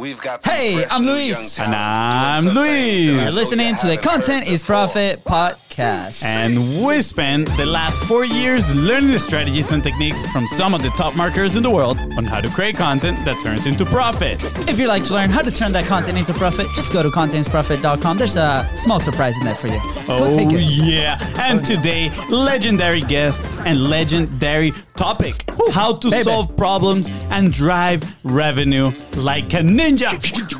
We've got Hey, I'm Luis. And I'm doing Luis. You're listening to the Content is Profit Profit podcast. And we spent the last four years learning the strategies and techniques from some of the top marketers in the world on how to create content that turns into profit. If you'd like to learn how to turn that content into profit, just go to contentsprofit.com. There's a small surprise in there for you. Go Oh, take it. yeah. And today, legendary guest and legendary topic how to baby. solve problems and drive revenue like a ninja.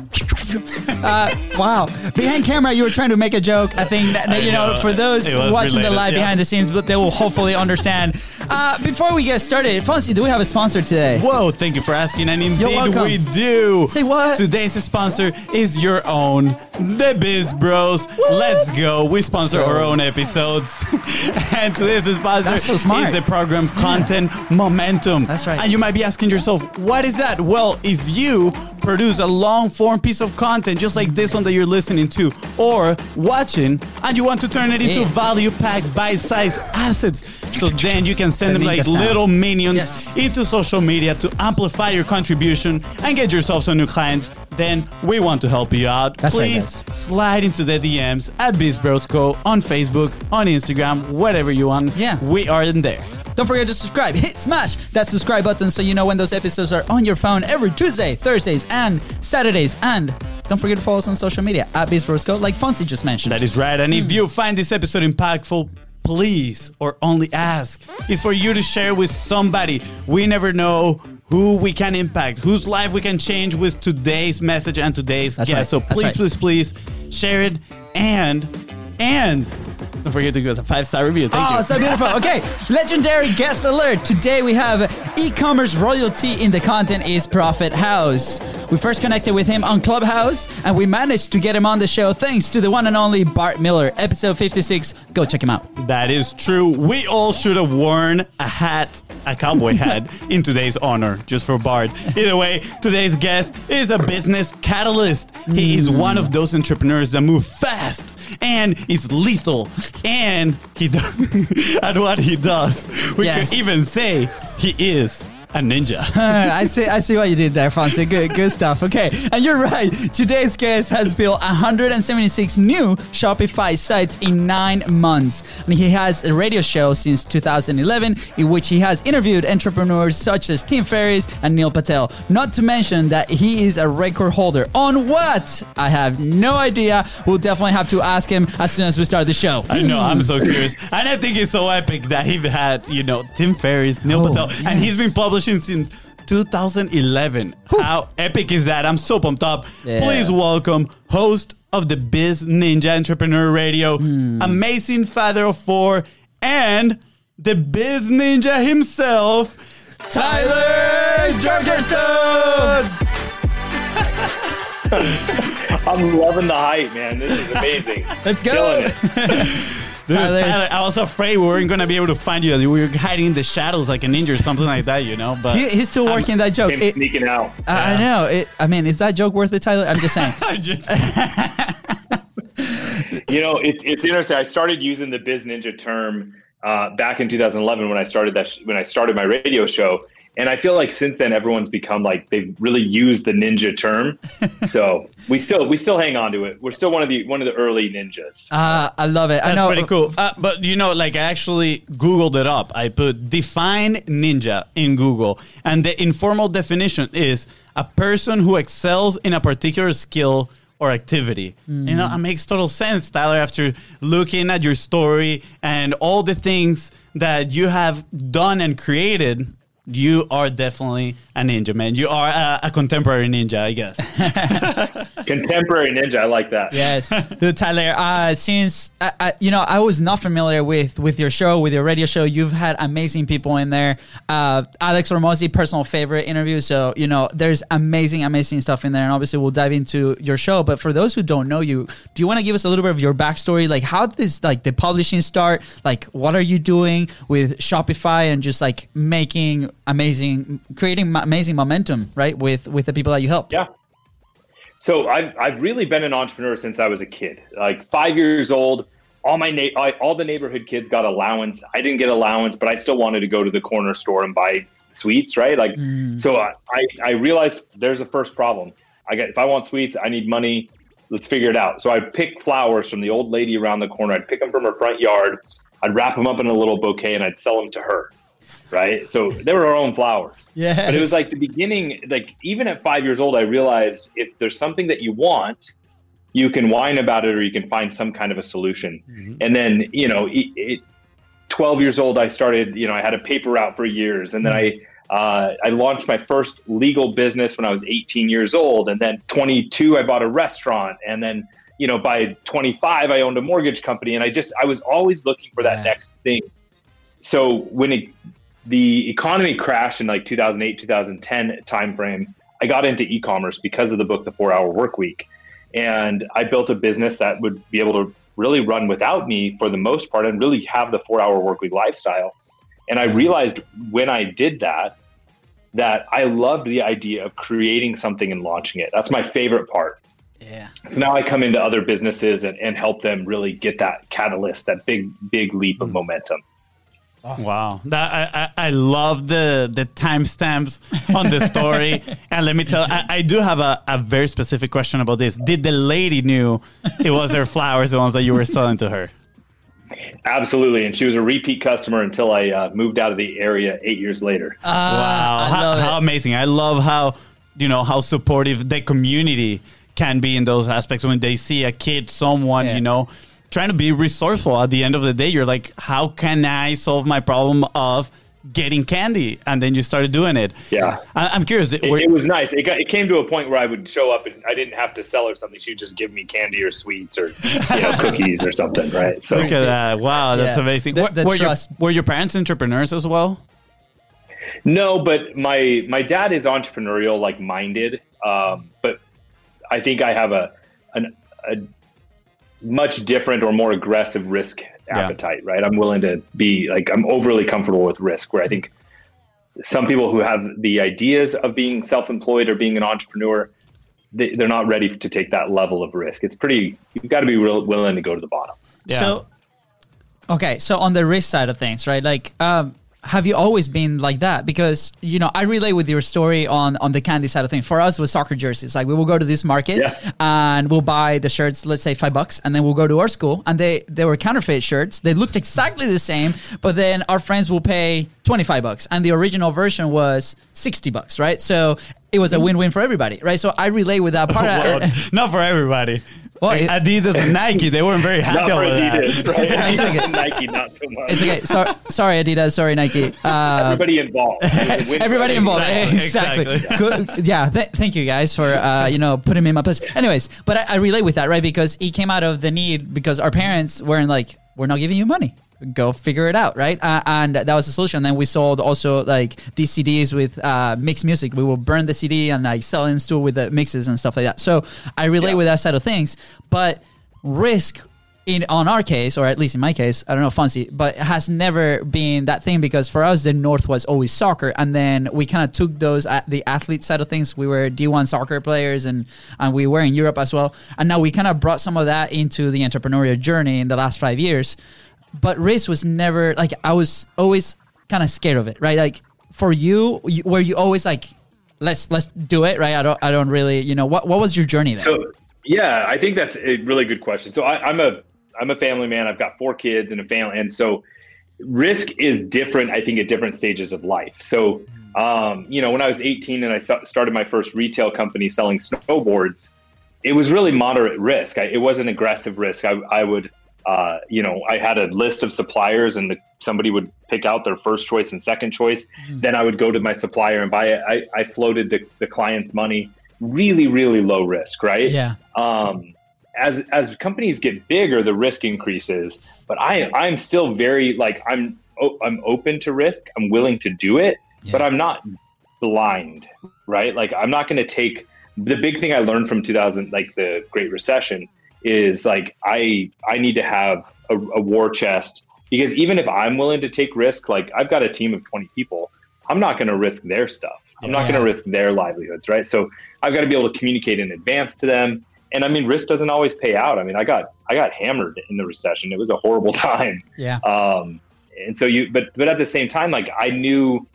Uh, wow. Behind camera, you were trying to make a joke. I think that, I you know, know. for those watching the live yeah. behind the scenes, but they will hopefully understand. Uh, before we get started, Fonzie, do we have a sponsor today? Whoa, thank you for asking. And indeed, welcome. we do. Say what? Today's sponsor is your own, The Biz Bros. Let's go. We sponsor Let's our own episodes. and today's sponsor That's so smart. is the program Content Momentum. That's right. And you might be asking yourself, what is that? Well, if you produce a long form piece of content just like this one that you're listening to or watching and you want to turn it into Yeah. value packed bite sized assets so then you can send The them like sound. little minions Yes. into social media to amplify your contribution and get yourself some new clients, then we want to help you out. That's right, Please slide into the DMs at Biz Bros Co on Facebook, on Instagram, whatever you want. Yeah. We are in there. Don't forget to subscribe. Hit smash that subscribe button so you know when those episodes are on your phone every Tuesday, Thursdays, and Saturdays. And don't forget to follow us on social media at Biz Bros Co, like Fonzie just mentioned. That is right. And if hmm. you find this episode impactful, please or only ask is for you to share with somebody. We never know who we can impact, whose life we can change with today's message and today's That's guest. right. So please, right. please, please share it and and don't forget to give us a five star review. Thank you. Oh, you. so beautiful. Okay, legendary guest alert. Today we have e-commerce royalty in the content is profit house. We first connected with him on Clubhouse, and we managed to get him on the show thanks to the one and only Bart Miller. Episode 56. Go check him out. That is true. We all should have worn a hat, a cowboy hat, in today's honor, just for Bart. Either way, today's guest is a business catalyst. He is mm. one of those entrepreneurs that move fast and is lethal. And he does, at what he does, we Yes. could even say he is a ninja. Uh, I see. I see what you did there, Fonzie. Good, good stuff. Okay, and you're right. Today's guest has built 176 new Shopify sites in nine months, and he has a radio show since 2011, in which he has interviewed entrepreneurs such as Tim Ferriss and Neil Patel. Not to mention that he is a record holder on what? I have no idea. We'll definitely have to ask him as soon as we start the show. I know, I'm so curious. And I think it's so epic that he had, you know, Tim Ferriss, Neil Oh, Patel, and he's been publishing since 2011. How epic is that? I'm so pumped up. Yeah. Please welcome host of the Biz Ninja Entrepreneur Radio, Hmm. amazing father of four, and the Biz Ninja himself, Tyler Jorgensen. I'm loving the hype, man. This is amazing. Let's go. Killing it. Dude, Tyler. Tyler, I was afraid we weren't gonna be able to find you. We were hiding in the shadows like a ninja or something like that, you know. But He, he's still working that joke. Him It- sneaking out. I I know. It, I mean, is that joke worth it, Tyler? I'm just saying. I just- You know, it, it's interesting. I started using the Biz Ninja term uh, back in 2011 when I started that sh- when I started my radio show, and I feel like since then everyone's become like they've really used the ninja term. so we still we still hang on to it. We're still one of the one of the early ninjas. Uh, I love it. I That's know. pretty cool. Uh, but you know, like I actually Googled it up. I put define ninja in Google, and the informal definition is a person who excels in a particular skill or activity. You know, it makes total sense, Tyler, after looking at your story and all the things that you have done and created. You are definitely a ninja, man. You are a, a contemporary ninja, I guess. Contemporary ninja. I like that. Yes, Dude, Tyler. Uh, since uh, uh, you know, I was not familiar with with your show, with your radio show. You've had amazing people in there. Uh, Alex Hormozi, personal favorite interview. So you know, there's amazing, amazing stuff in there. And obviously, we'll dive into your show. But for those who don't know you, do you want to give us a little bit of your backstory? Like, how did this like the publishing start? Like, what are you doing with Shopify and just like making amazing, creating amazing momentum, right? With with the people that you help. Yeah. So I've I've really been an entrepreneur since I was a kid. Like five years old, all my na- I, all the neighborhood kids got allowance. I didn't get allowance, but I still wanted to go to the corner store and buy sweets, right? Like, mm. so I I I realized there's a first problem. I got if I want sweets, I need money. Let's figure it out. So I'd pick flowers from the old lady around the corner. I'd pick them from her front yard. I'd wrap them up in a little bouquet and I'd sell them to her. Right. So they were our own flowers. Yeah. But it was like the beginning, like even at five years old, I realized if there's something that you want, you can whine about it or you can find some kind of a solution. Mm-hmm. And then, you know, it, it, 12 years old, I started, you know, I had a paper route for years. And then I, uh, I launched my first legal business when I was 18 years old. And then 22, I bought a restaurant. And then, you know, by 25, I owned a mortgage company. And I just, I was always looking for that Yeah. next thing. So when it, the economy crashed in like 2008, 2010 timeframe, I got into e-commerce because of the book, The Four Hour Work Week. And I built a business that would be able to really run without me for the most part and really have the four hour work week lifestyle. And I realized when I did that, that I loved the idea of creating something and launching it. That's my favorite part. Yeah. So now I come into other businesses and, and help them really get that catalyst, that big, big leap of hmm. momentum. Wow, that I, I, I love the the timestamps on the story. and let me tell, I, I do have a, a very specific question about this. Did the lady knew it was her flowers, the ones that you were selling to her? Absolutely. And she was a repeat customer until I uh, moved out of the area eight years later. Wow, how, how amazing! I love how you know how supportive the community can be in those aspects when they see a kid, someone Yeah. you know, trying to be resourceful. At the end of the day, you're like, how can I solve my problem of getting candy? And then you started doing it. Yeah. I, I'm curious. It, were- it was nice. It, got, it came to a point where I would show up and I didn't have to sell her something. She would just give me candy or sweets or you know cookies or something, right? So Look at that! Wow, that's Yeah. amazing. The- were, the were your, were your parents entrepreneurs as well? no, but my my dad is entrepreneurial, like minded. Um, but I think I have a an, a much different or more aggressive risk appetite, right? I'm willing to be like I'm overly comfortable with risk. Where I think some people who have the ideas of being self-employed or being an entrepreneur, they, they're not ready to take that level of risk. It's pretty. You've got to be real, willing to go to the bottom. Yeah. So, okay, so on the risk side of things, right? Like, um, have you always been like that? Because you know, I relate with your story on on the candy side of things. For us, with soccer jerseys, like we will go to this market Yeah. and we'll buy the shirts, let's say five bucks, and then we'll go to our school, and they they were counterfeit shirts. They looked exactly the same, but then our friends will pay twenty five bucks, and the original version was sixty bucks, right? So it was a mm-hmm. win win for everybody, right? So I relate with that part. Well, not for everybody. Well, Like it- Adidas and Nike, they weren't very happy Not for over that. Adidas, right? It's okay. Nike, not so much. It's okay. So, sorry, Adidas. Sorry, Nike. Uh, Everybody involved. everybody involved Exactly, exactly, exactly. Good. yeah th- thank you guys for uh, you know putting me in my place anyways but I, I relate with that right because it came out of the need because our parents weren't like we're not giving you money go figure it out right? Uh, and that was the solution. And then we sold also like these cds with uh, mixed music. We will burn the cd and like sell it in store with the mixes and stuff like that. So i relate Yeah. with that side of things. But risk in on our case, or at least in my case, I don't know Fonzie, but has never been that thing because for us the north was always soccer, and then we kind of took those at the athlete side of things. We were D one soccer players, and and we were in Europe as well, and now we kind of brought some of that into the entrepreneurial journey in the last five years. But risk was never like I was always kind of scared of it, right? Like for you, you, were you always like, let's let's do it, right? I don't I don't really, you know, what what was your journey? So yeah, I think that's a really good question. So I, I'm a I'm a family man. I've got four kids and a family, and so risk is different. I think at different stages of life. So um, you know, when I was 18 and I started my first retail company selling snowboards, it was really moderate risk. I, it wasn't aggressive risk. I, I would. Uh, you know, I had a list of suppliers, and the, somebody would pick out their first choice and second choice. Then I would go to my supplier and buy it. I, I floated the, the client's money. Really, really low risk, right? yeah, um, as as companies get bigger, the risk increases. But I I'm still very like I'm I'm open to risk. I'm willing to do it, but I'm not blind, right? Like I'm not going to take the big thing I learned from 2000, like the Great Recession, is like I I need to have a, a war chest because even if I'm willing to take risk, like I've got a team of 20 people, I'm not going to risk their stuff. I'm not going to risk their livelihoods, right? So I've got to be able to communicate in advance to them. And I mean, risk doesn't always pay out. I mean, I got I got hammered in the recession. It was a horrible time. yeah, Um, and so you, but but at the same time, like I knew,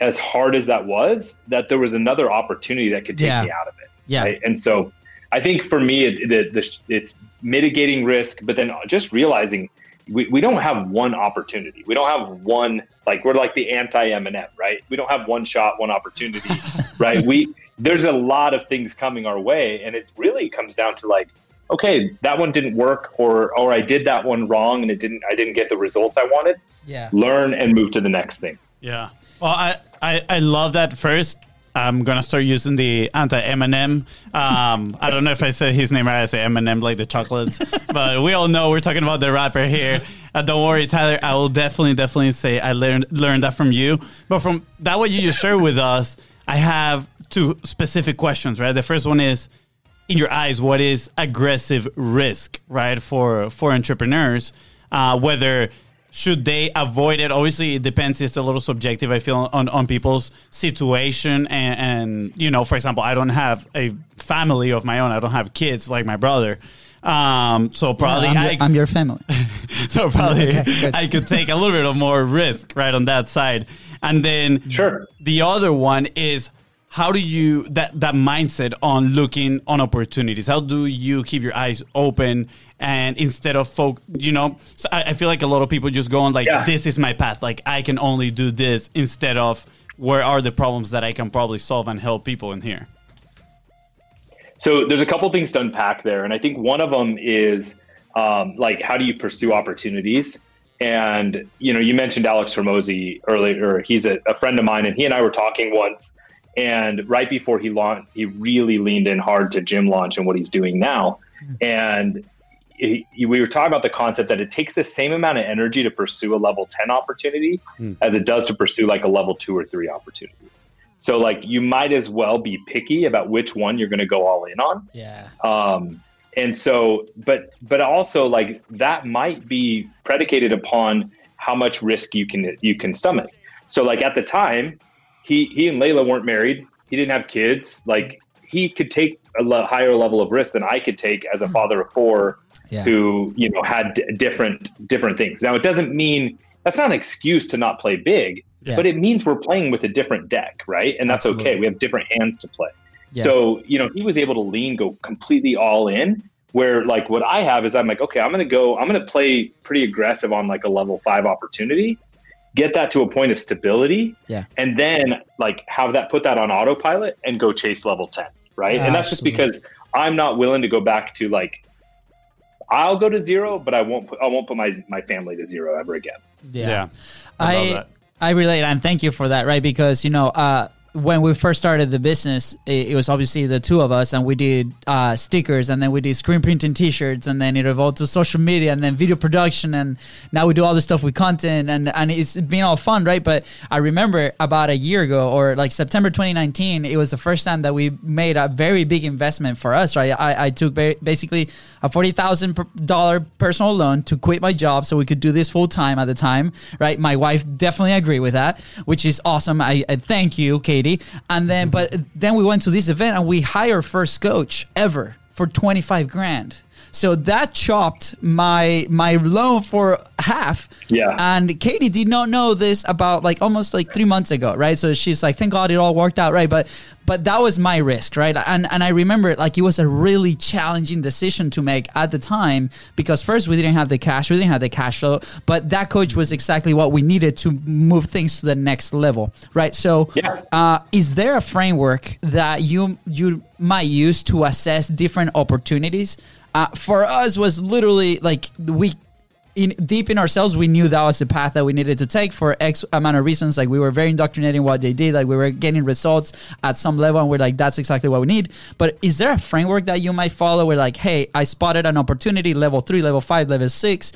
as hard as that was, that there was another opportunity that could take Yeah. me out of it. Yeah. Right? And so I think for me, it, the, the, it's mitigating risk, but then just realizing we, we don't have one opportunity. We don't have one, like, we're like the anti M&M, right? We don't have one shot, one opportunity, right? We, there's a lot of things coming our way. And it really comes down to like, okay, that one didn't work or, or I did that one wrong and it didn't, I didn't get the results I wanted. Yeah. Learn and move to the next thing. Yeah. Well, I, I, I love that first. I'm gonna start using the anti Eminem. Um, I don't know if I said his name right. I say Eminem like the chocolates, but we all know we're talking about the rapper here. Uh, don't worry, Tyler. I will definitely, definitely say I learned learned that from you. But from that, what you just shared with us, I have two specific questions. Right. The first one is, in your eyes, what is aggressive risk? Right for for entrepreneurs, uh, whether should they avoid it? Obviously, it depends. It's a little subjective. I feel on, on people's situation, and, and you know, for example, I don't have a family of my own. I don't have kids like my brother. Um, so probably I'm, your, I'm your family. so probably Okay. I could take a little bit of more risk right on that side. And then Sure. the other one is how do you that that mindset on looking on opportunities? How do you keep your eyes open and instead of folk, you know, so I, I feel like a lot of people just go on like Yeah. this is my path, like I can only do this instead of where are the problems that I can probably solve and help people in here. So there's a couple things to unpack there, and I think one of them is um, like how do you pursue opportunities? And you know, you mentioned Alex Hormozi earlier. He's a, a friend of mine, and he and I were talking once. And right before he launched, he really leaned in hard to Gym Launch and what he's doing now. And he, he- we were talking about the concept that it takes the same amount of energy to pursue a level 10 opportunity as it does to pursue like a level two or three opportunity. So like you might as well be picky about which one you're going to go all in on. Yeah. Um, and so, but but also like that might be predicated upon how much risk you can you can stomach. So like at the time, he he and Leila weren't married. He didn't have kids. Like he could take a le- higher level of risk than I could take as a hmm. father of four Yeah. who you know had d- different different things. Now it doesn't mean that's not an excuse to not play big, Yeah. but it means we're playing with a different deck, right? And that's Absolutely. okay. We have different hands to play. Yeah. So, you know, he was able to lean, go completely all in. Where like what I have is I'm like, okay, I'm gonna go, I'm gonna play pretty aggressive on like a level five opportunity, get that to a point of stability, Yeah. and then like have that put that on autopilot and go chase level 10, right? and that's just because I'm not willing to go back to like I'll go to zero, but I won't put I won't put my my family to zero ever again. Yeah. I I. I relate and thank you for that, right? Because you know, uh, when we first started the business, it, it was obviously the two of us, and we did uh, stickers, and then we did screen printing T-shirts, and then it evolved to social media, and then video production, and now we do all this stuff with content, and and it's been all fun, right? But I remember about a year ago, or like September 2019, it was the first time that we made a very big investment for us, right? I, I took ba- basically a forty thousand dollar personal loan to quit my job so we could do this full time at the time, right? My wife definitely agreed with that, which is awesome. I, I thank you, And then, mm-hmm. but then we went to this event and we hired first coach ever for twenty five grand. So that chopped my my loan for half. Yeah. And Katie did not know this about like almost like three months ago, right? So she's like, thank God it all worked out, right? But but that was my risk, right? And and I remember it like it was a really challenging decision to make at the time because first we didn't have the cash, we didn't have the cash flow, but that coach was exactly what we needed to move things to the next level, right? So Yeah. uh, is there a framework that you you might use to assess different opportunities? Uh, for us, was literally like we in deep in ourselves, we knew that was the path that we needed to take for X amount of reasons. Like we were very indoctrinated in what they did. Like we were getting results at some level, and we're like, that's exactly what we need. But is there a framework that you might follow? Where like, hey, I spotted an opportunity, level three, level five, level six.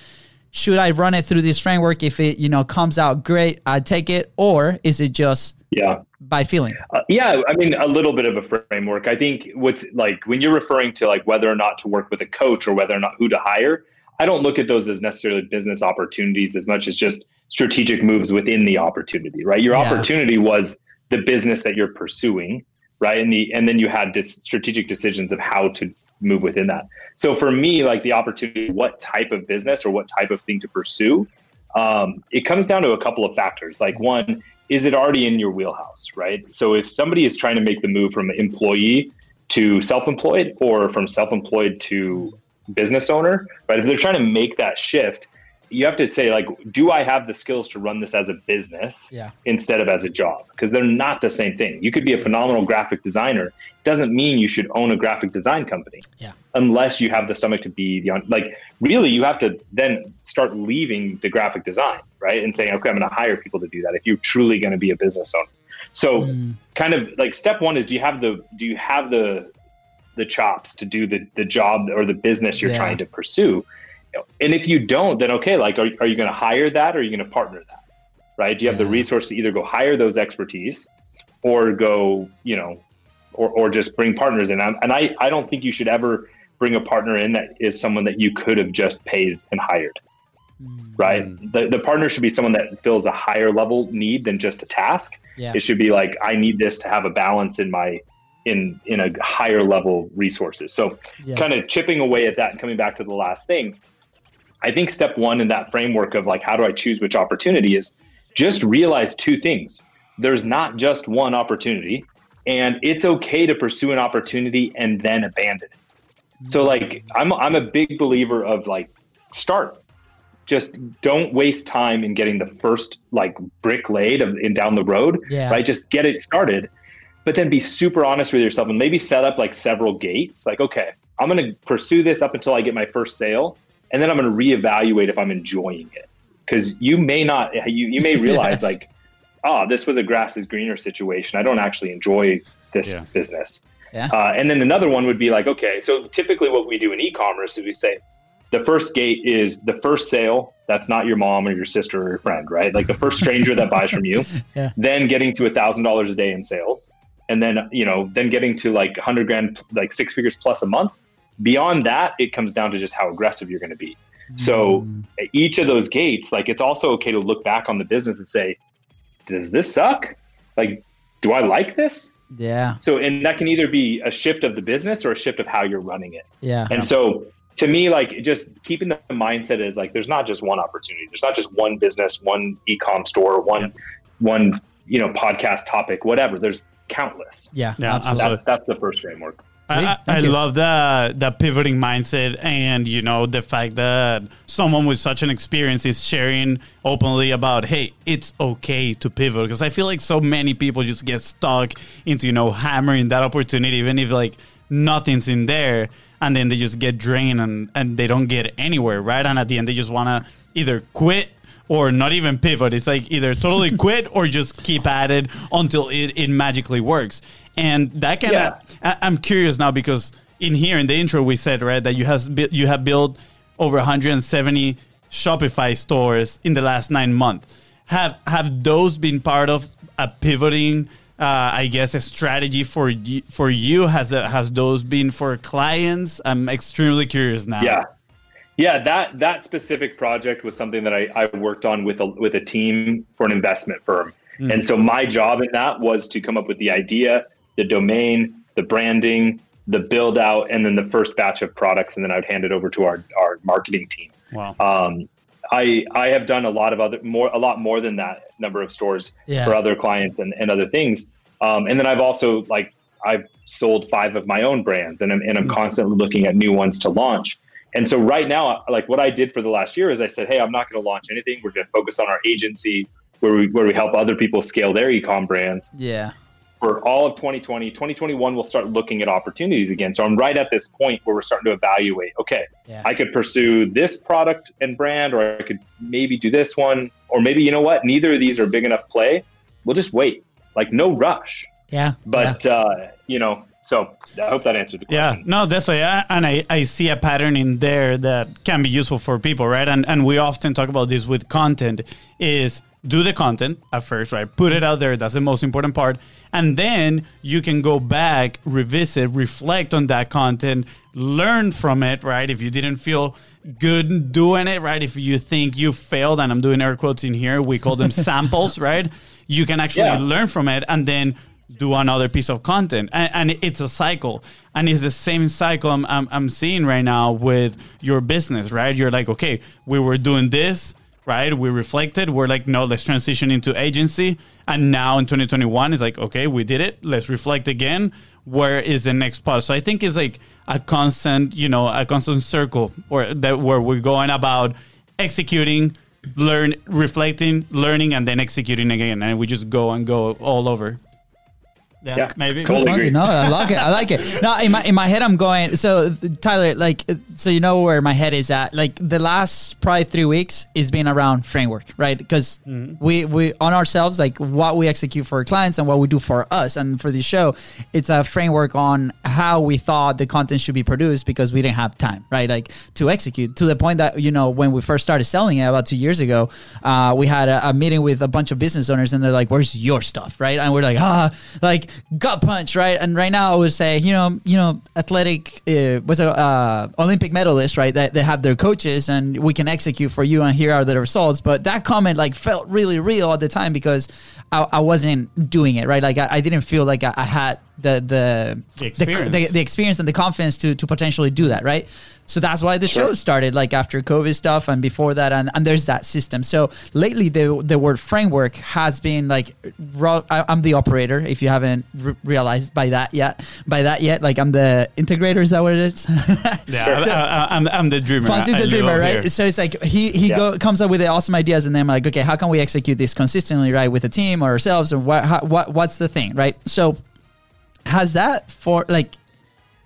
Should I run it through this framework? If it you know comes out great, I take it, or is it just Yeah. by feeling? Uh, yeah, I mean, a little bit of a framework. I think what's like when you're referring to like whether or not to work with a coach or whether or not who to hire, I don't look at those as necessarily business opportunities as much as just strategic moves within the opportunity, right? Your Yeah. opportunity was the business that you're pursuing, right? And the and then you had this strategic decisions of how to move within that. So for me, like the opportunity, what type of business or what type of thing to pursue, um, it comes down to a couple of factors. Like one, is it already in your wheelhouse, right? So if somebody is trying to make the move from employee to self-employed or from self-employed to business owner, right? If they're trying to make that shift, you have to say like, do I have the skills to run this as a business Yeah. instead of as a job? Because they're not the same thing. You could be a phenomenal graphic designer. Doesn't mean you should own a graphic design company Yeah. unless you have the stomach to be the like really you have to then start leaving the graphic design right and saying okay i'm going to hire people to do that if you're truly going to be a business owner so Mm. kind of like step one is do you have the do you have the the chops to do the the job or the business you're Yeah. trying to pursue and if you don't then okay like are, are you going to hire that or are you going to partner that right do you have the resource to either go hire those expertise or go you know or, or just bring partners in and I, I don't think you should ever bring a partner in that is someone that you could have just paid and hired Mm. right the, the partner should be someone that fills a higher level need than just a task Yeah. it should be like i need this to have a balance in my in in a higher level resources so Yeah. kind of chipping away at that and coming back to the last thing i think step one in that framework of like how do i choose which opportunity is just realize two things. There's not just one opportunity and it's okay to pursue an opportunity and then abandon it. So mm-hmm. like i'm i'm a big believer of like start. Just don't waste time in getting the first like brick laid of, in down the road Yeah. right? Just get it started but then be super honest with yourself and maybe set up like several gates. Like okay i'm going to pursue this up until i get my first sale and then i'm going to reevaluate if i'm enjoying it because you may not you, you may realize Yes. like oh this was a grass is greener situation i don't actually enjoy this Yeah. business Yeah. uh, and then another one would be like okay so typically what we do in e-commerce is we say the first gate is the first sale that's not your mom or your sister or your friend right like the first stranger that buys from you Yeah. then getting to a thousand dollars a day in sales and then you know then getting to like 100 grand like six figures plus a month beyond that it comes down to just how aggressive you're going to be so Mm. each of those gates like it's also okay to look back on the business and say does this suck like do i like this Yeah. so and that can either be a shift of the business or a shift of how you're running it Yeah. and so to me, like just keeping the mindset is like there's not just one opportunity. There's not just one business, one e-com store, one one you know podcast topic, whatever. There's countless. Yeah. Yeah, absolutely. That, that's the first framework. I, I, love the the pivoting mindset and you know the fact that someone with such an experience is sharing openly about hey it's okay to pivot because I feel like so many people just get stuck into you know hammering that opportunity even if like nothing's in there and then they just get drained and and they don't get anywhere right and at the end they just want to either quit or not even pivot. It's like either totally quit or just keep at it until it, it magically works. And that kind of, Yeah. I'm curious now because in here in the intro we said right that you has you have built over 170 Shopify stores in the last nine months. Have have those been part of a pivoting? Uh, I guess a strategy for you, for you has a, has those been for clients? I'm extremely curious now. Yeah. Yeah, that that specific project was something that I, I worked on with a with a team for an investment firm. And so my job in that was to come up with the idea, the domain, the branding, the build out, and then the first batch of products, and then I would hand it over to our, our marketing team. Wow. Um, I I have done a lot of other more a lot more than that number of stores Yeah. for other clients and, and other things. Um, and then I've also like I've sold five of my own brands and I'm and I'm constantly looking at new ones to launch. And so right now, like what I did for the last year is I said, hey, I'm not going to launch anything. We're going to focus on our agency where we where we help other people scale their ecom brands Yeah. For all of 2020 2021 we'll start looking at opportunities again so i'm right at this point where we're starting to evaluate okay Yeah. i could pursue this product and brand or i could maybe do this one or maybe you know what neither of these are big enough play we'll just wait like no rush Yeah. but uh you know so i hope that answered the question. Yeah, no, definitely. I, and I, I see a pattern in there that can be useful for people, right? And and we often talk about this with content is do the content at first, right? Put it out there. That's the most important part. And then you can go back, revisit, reflect on that content, learn from it, right? If you didn't feel good doing it, right? If you think you failed, and I'm doing air quotes in here, we call them samples, right? You can actually Yeah. learn from it and then do another piece of content and, and it's a cycle and it's the same cycle I'm, I'm, I'm seeing right now with your business right you're like okay we were doing this right? We reflected. We're like, no, let's transition into agency. And now in 2021, it's like, okay, we did it. Let's reflect again. Where is the next part? So I think it's like a constant, you know, a constant circle where that where we're going about executing, learn, reflecting, learning, and then executing again, and we just go and go all over. Yeah, Yeah. maybe. Cool. Totally Fonzie, agree. No, I like it. I like it. No, in my in my head, I'm going. So Tyler, like, so you know where my head is at. Like the last probably three weeks is been around framework, right? Because we we on ourselves, like what we execute for our clients and what we do for us and for the show, it's a framework on how we thought the content should be produced because we didn't have time, right? Like to execute to the point that you know when we first started selling it about two years ago, uh, we had a, a meeting with a bunch of business owners and they're like, "Where's your stuff?" Right? And we're like, "Ah, like gut punch, right?" And right now I would say, you know, you know, athletic uh, was a uh, Olympic medalist, right? That they have their coaches and we can execute for you and here are the results. But that comment like felt really real at the time because I, I wasn't doing it, right? Like I, I didn't feel like I, I had the the The the, experience. the, the experience and the confidence to to potentially do that, right? So that's why the show started like after COVID stuff and before that, and, and there's that system. So lately, the the word framework has been like, I, I'm the operator. If you haven't re- realized by that yet, by that yet, like I'm the integrator. Is that what it is? Yeah, I, I, I'm, I'm the dreamer. Fonzie's the dreamer, right? here. So it's like he he Yeah. go, comes up with the awesome ideas, and then I'm like, okay, how can we execute this consistently, right, with a team or ourselves, or what how, what what's the thing, right? So has that for like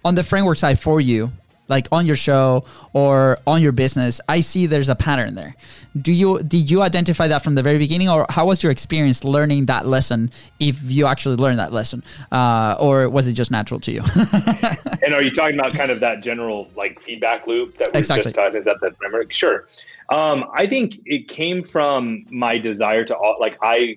on the framework side for you, like on your show or on your business? I see there's a pattern there. Do you did you identify that from the very beginning, or how was your experience learning that lesson? If you actually learned that lesson, uh, or was it just natural to you? And are you talking about kind of that general like feedback loop that we Exactly. just talking? Is that the framework? Sure. Um, I think it came from my desire to like I.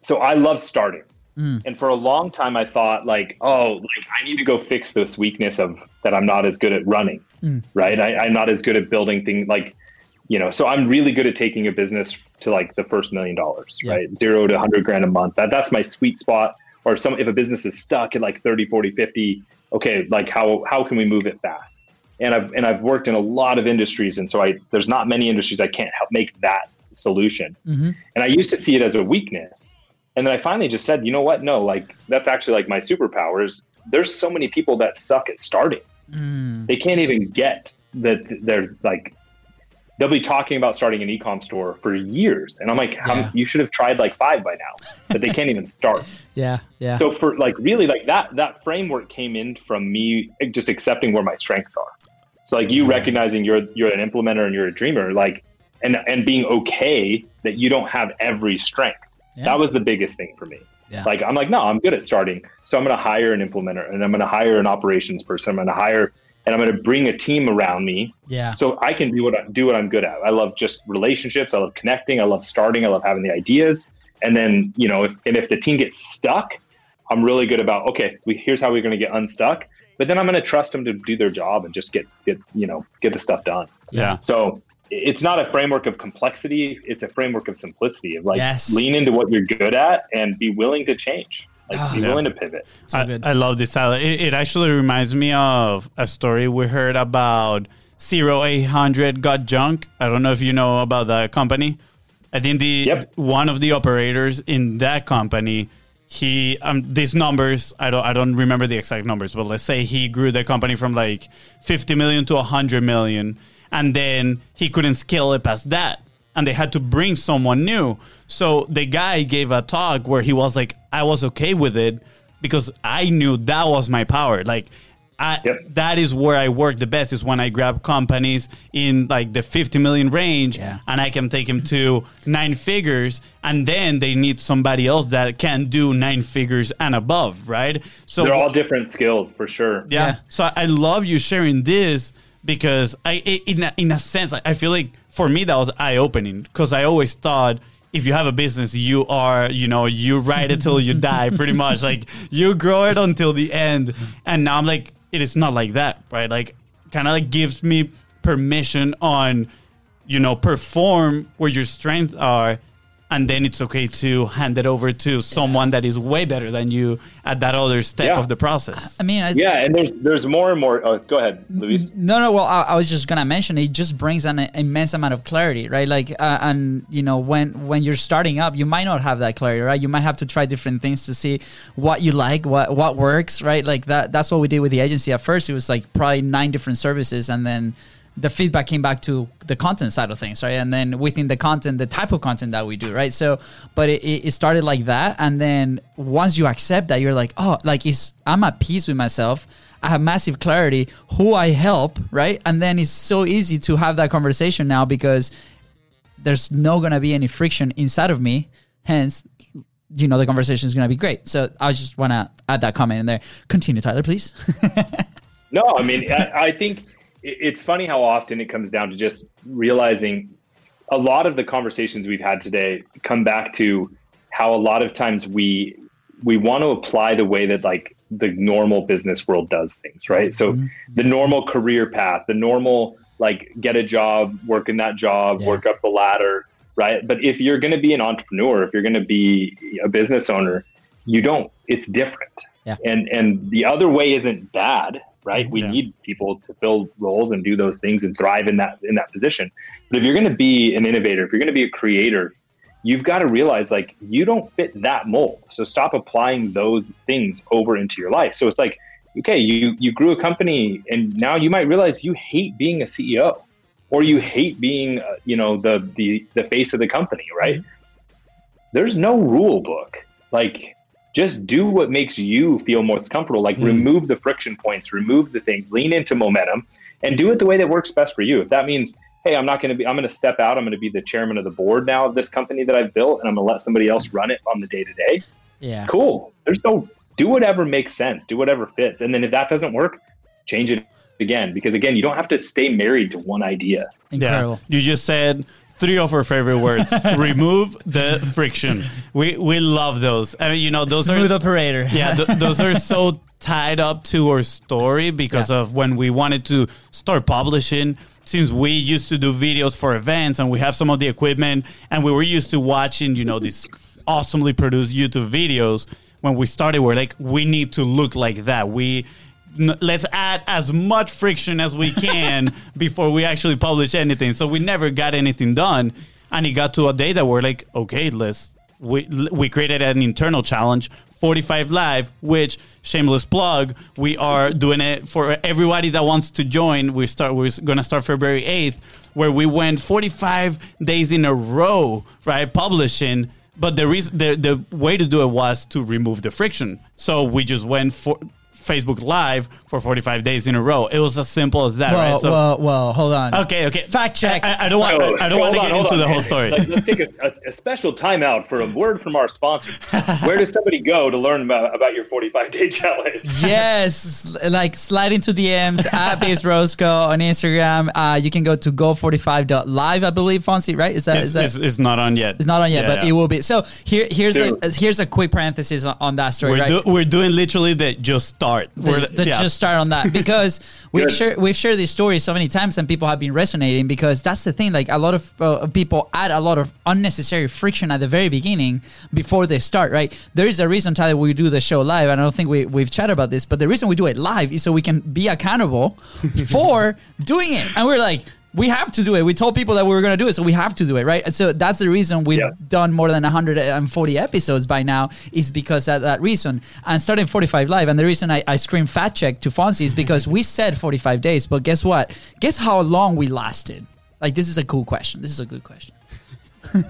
So I love starting, Mm. and for a long time I thought like, oh, like I need to go fix this weakness of that I'm not as good at running, mm. right? I, I'm not as good at building things like, you know. So I'm really good at taking a business to like the first million dollars, Yeah. right? Zero to hundred grand a month. That that's my sweet spot. Or if some if a business is stuck at like 30, 40, 50, okay, like how how can we move it fast? And I've and I've worked in a lot of industries, and so I there's not many industries I can't help make that solution. Mm-hmm. And I used to see it as a weakness, and then I finally just said, you know what? No, like that's actually like my superpowers. There's so many people that suck at starting. Hmm. They can't even get that they're like they'll be talking about starting an e-com store for years and i'm like Yeah. you should have tried like five by now but they can't even start yeah, yeah. so for like really like that that framework came in from me just accepting where my strengths are so like you recognizing you're you're an implementer and you're a dreamer like and and being okay that you don't have every strength Yeah. that was the biggest thing for me Yeah. like i'm like no i'm good at starting so i'm going to hire an implementer and i'm going to hire an operations person i'm going to hire and i'm going to bring a team around me yeah. so I can do what I do what I'm good at. I love just relationships. I love connecting. I love starting. I love having the ideas. And then you know, if, and if the team gets stuck, I'm really good about okay. We, here's how we're going to get unstuck. But then I'm going to trust them to do their job and just get get you know get the stuff done. yeah. So it's not a framework of complexity. It's a framework of simplicity. Of like Yes. lean into what you're good at and be willing to change. Like Ah. be Yeah. willing to pivot. So I, good. I love this Tyler. It, it actually reminds me of a story we heard about Zero Eight Hundred Got Junk. I don't know if you know about that company. I think the Yep. one of the operators in that company, he um these numbers I don't I don't remember the exact numbers, but let's say he grew the company from like fifty million to hundred million, and then he couldn't scale it past that and they had to bring someone new. So the guy gave a talk where he was like, I was okay with it because I knew that was my power. Like, I, Yep. that is where I work the best is when I grab companies in like the 50 million range Yeah. and I can take them to nine figures and then they need somebody else that can do nine figures and above, right? So They're all different skills for sure. yeah. Yeah. So I love you sharing this because I, in a, in a sense, I- I feel like for me that was eye opening because I always thought if you have a business, you are, you know, you ride it till you die, pretty much. Like you grow it until the end. And now I'm like, it is not like that, right? Like, kind of like gives me permission on, you know, perform where your strengths are and then it's okay to hand it over to someone that is way better than you at that other step Yeah. of the process. I mean, I, Yeah, and there's there's more and more. Oh, go ahead, Luis. No, no. Well, I, I was just gonna mention it just brings an immense amount of clarity, right? Like, uh, and you know, when when you're starting up, you might not have that clarity, right? You might have to try different things to see what you like, what what works, right? Like that. That's what we did with the agency. At first, it was like probably nine different services, and then the feedback came back to the content side of things, right? And then within the content, the type of content that we do, right? So, but it, it started like that, and then once you accept that, you're like, oh, like it's I'm at peace with myself. I have massive clarity who I help, right? And then it's so easy to have that conversation now because there's no gonna be any friction inside of me. Hence, you know, the conversation is gonna be great. So I just wanna add that comment in there. Continue, Tyler, please. No, I mean, I, I think it's funny how often it comes down to just realizing a lot of the conversations we've had today come back to how a lot of times we we want to apply the way that like the normal business world does things, right? So mm-hmm. the normal career path, the normal like get a job, work in that job, Yeah. work up the ladder, right? But if you're going to be an entrepreneur, if you're going to be a business owner, you don't. It's different. Yeah. And and the other way isn't bad, right? We Yeah. need people to fill roles and do those things and thrive in that in that position. But if you're going to be an innovator, if you're going to be a creator, you've got to realize like you don't fit that mold. So stop applying those things over into your life. So it's like, okay, you you grew a company and now you might realize you hate being a CEO or you hate being uh, you know the the the face of the company, right? There's no rule book. Like just do what makes you feel most comfortable. Like hmm. remove the friction points, remove the things, lean into momentum, and do it the way that works best for you. If that means, hey, I'm not going to be, I'm going to step out. I'm going to be the chairman of the board now of this company that I've built, and I'm going to let somebody else run it on the day to day. yeah. Cool. There's no do whatever makes sense, do whatever fits, and then if that doesn't work, change it again. Because again, you don't have to stay married to one idea. Incredible. Yeah, you just said three of our favorite words: remove the friction. We we love those. I mean, you know, those Smooth are operator. yeah, th- those are so tied up to our story because Yeah. of when we wanted to start publishing. Since we used to do videos for events and we have some of the equipment, and we were used to watching, you know, these awesomely produced YouTube videos. When we started, we're like, we need to look like that. We n- let's add as much friction as we can before we actually publish anything. So we never got anything done, and it got to a day that we're like, okay, let's. We we created an internal challenge, 45 live, which shameless plug, we are doing it for everybody that wants to join. We start. We're gonna start February 8th, where we went 45 days in a row, right, publishing. But the reason the the way to do it was to remove the friction. So we just went for Facebook Live for 45 days in a row. It was as simple as that, Well, right? So well, well, hold on. okay, okay. Fact check. I, I- I don't want. So- I, I don't so want to get on, into on. the whole story. Like, let's take a, a, a special timeout for a word from our sponsors. Where does somebody go to learn about, about your 45 day challenge? yes, like slide into DMs at Biz Bros Co on Instagram. Uh, you can go to go45.live, I believe, Fonzie, right? Is that, It's, is that it's, it's not on yet. it's not on yet, Yeah, but yeah. it will be. So here, here's a here's a quick parenthesis on, on that story. We're, right? do, we're doing literally the just start. We're the, the yeah. just start on that. Because we've shared we've shared these stories so many times and people have been resonating because that's the thing like a lot of uh, people add a lot of unnecessary friction at the very beginning before they start right? There is a reason Tyler we do the show live. And I don't think we, we've chatted about this but the reason we do it live is so we can be accountable for doing it. And we're like we have to do it. We told people that we were going to do it, so we have to do it, right? And so that's the reason we've Yeah. done more than 140 episodes by now is because of that reason. And starting 45 live, and the reason I, I scream fat check to Fonzie is because we said 45 days, but guess what? Guess how long we lasted? Like this is a cool question. This is a good question.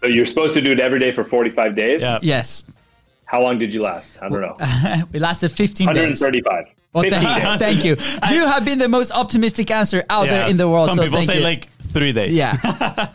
So you're supposed to do it every day for 45 days. Yeah. Yes, How long did you last? I don't know. we lasted 15 days. 135. Well, thank, thank you. You have been the most optimistic answer out there in the world. Some so people say you. like three days. Yeah.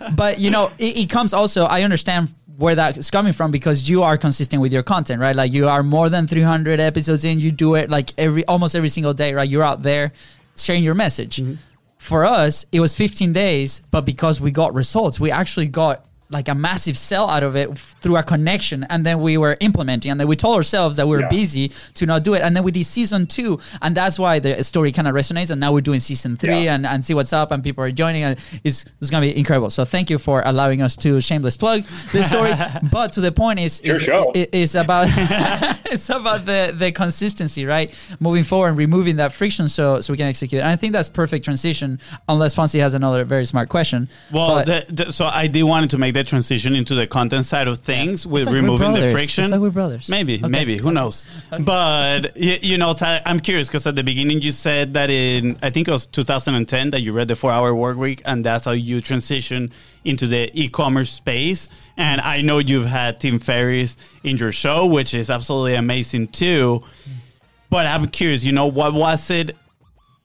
but you know, it, it comes also, I understand where that is coming from because you are consistent with your content, right? Like you are more than 300 episodes in, you do it like every, almost every single day, right? You're out there sharing your message. Mm-hmm. For us, it was 15 days, but because we got results, we actually got like a massive sell out of it through a connection and then we were implementing and then we told ourselves that we were Yeah. busy to not do it and then we did season two and that's why the story kind of resonates and now we're doing season three Yeah. and, and see what's up and people are joining and it's, it's gonna be incredible so thank you for allowing us to shameless plug this story but to the point is Your is, show. i- is about it's about the the consistency right moving forward and removing that friction so so we can execute and I think that's perfect transition unless Fonzie has another very smart question Well, But- the, the, so I did wanted to make that transition into the content side of things with like removing the friction. It's like we're brothers. Maybe, Okay. maybe who knows? But y- you know, Ty, I'm curious because at the beginning you said that in I think it was 2010 that you read the Four Hour Work Week, and that's how you transition into the e-commerce space. And I know you've had Tim Ferriss in your show, which is absolutely amazing too. But I'm curious, you know, what was it?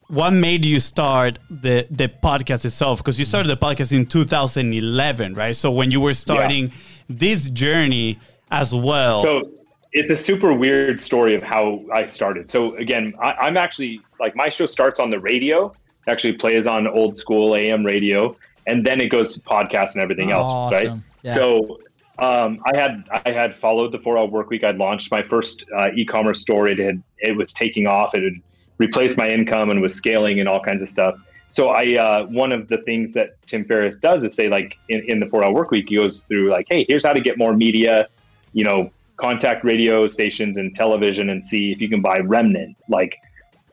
What made you start the the podcast itself? Because you started the podcast in 2011, right? So when you were starting this journey as well. So it's a super weird story of how I started. So again, I, I'm actually like my show starts on the radio, actually plays on old school AM radio, and then it goes to podcast and everything else, right? Yeah. So um, I had I had followed the four hour work week. I'd launched my first uh, e-commerce store. It had it was taking off. It had replaced my income and was scaling and all kinds of stuff. So I uh, one of the things that Tim Ferriss does is say like in, in the four hour work week, he goes through like, hey, here's how to get more media, you know, contact radio stations and television and see if you can buy remnant like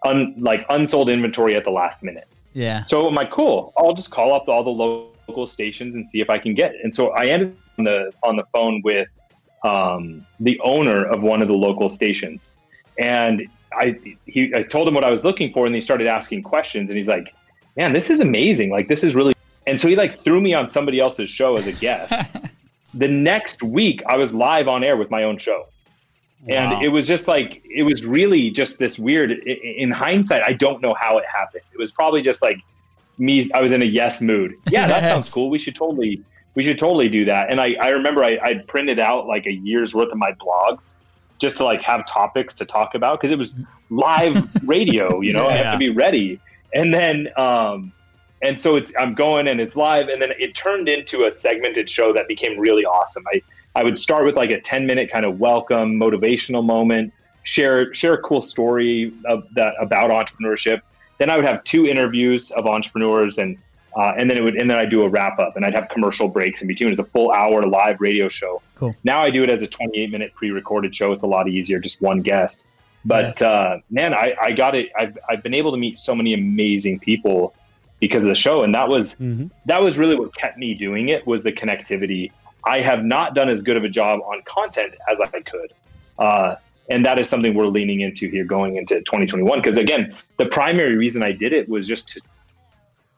un, like unsold inventory at the last minute. yeah So I'm like, cool. I'll just call up all the local stations and see if I can get it. And so I ended on the on the phone with um, the owner of one of the local stations, and I he I told him what I was looking for, and he started asking questions, and he's like, "Man, this is amazing! Like this is really." And so he like threw me on somebody else's show as a guest. the next week, I was live on air with my own show. Wow. And it was just like it was really just this weird. In hindsight, I don't know how it happened. It was probably just like me. I was in a yes mood. Yeah, that sounds cool. We should totally, we should totally do that. And I, I remember I, I printed out like a year's worth of my blogs just to like have topics to talk about because it was live radio. You know, I have Yeah. to be ready. And then, um, and so it's I'm going and it's live, and then it turned into a segmented show that became really awesome. I I would start with like a 10 minute kind of welcome motivational moment, share share a cool story of that about entrepreneurship. Then I would have two interviews of entrepreneurs and uh, and then it would and then I'd do a wrap up and I'd have commercial breaks in between. It's a full hour live radio show. Cool. Now I do it as a 28 minute pre-recorded show. It's a lot easier, just one guest. But uh, man, I, I got it. I've, I've been able to meet so many amazing people because of the show, and that was Mhm. that was really what kept me doing it was the connectivity. I have not done as good of a job on content as I could, uh, and that is something we're leaning into here going into 2021. Because again, the primary reason I did it was just to